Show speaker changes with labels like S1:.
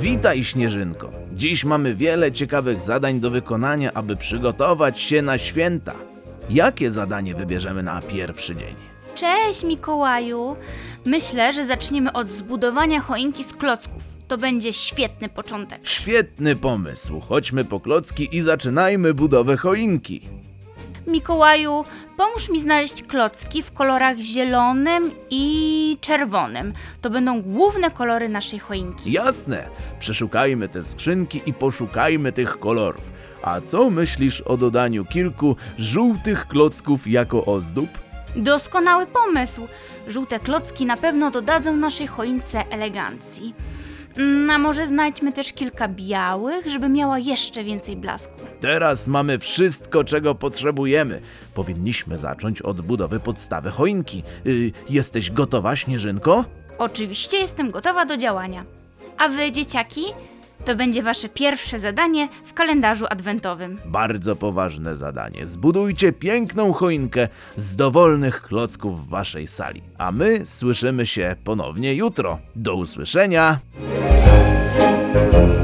S1: Witaj, Śnieżynko. Dziś mamy wiele ciekawych zadań do wykonania, aby przygotować się na święta. Jakie zadanie wybierzemy na pierwszy dzień?
S2: Cześć Mikołaju. Myślę, że zaczniemy od zbudowania choinki z klocków. To będzie świetny początek.
S1: Świetny pomysł. Chodźmy po klocki i zaczynajmy budowę choinki.
S2: Mikołaju, pomóż mi znaleźć klocki w kolorach zielonym i czerwonym. To będą główne kolory naszej choinki.
S1: Jasne. Przeszukajmy te skrzynki i poszukajmy tych kolorów. A co myślisz o dodaniu kilku żółtych klocków jako ozdób?
S2: Doskonały pomysł. Żółte klocki na pewno dodadzą naszej choince elegancji. Mm, A może znajdźmy też kilka białych, żeby miała jeszcze więcej blasku.
S1: Teraz mamy wszystko, czego potrzebujemy. Powinniśmy zacząć od budowy podstawy choinki. Y, jesteś gotowa, Śnieżynko?
S2: Oczywiście jestem gotowa do działania. A wy, dzieciaki, to będzie wasze pierwsze zadanie w kalendarzu adwentowym.
S1: Bardzo poważne zadanie. Zbudujcie piękną choinkę z dowolnych klocków w waszej sali. A my słyszymy się ponownie jutro. Do usłyszenia! Thank you.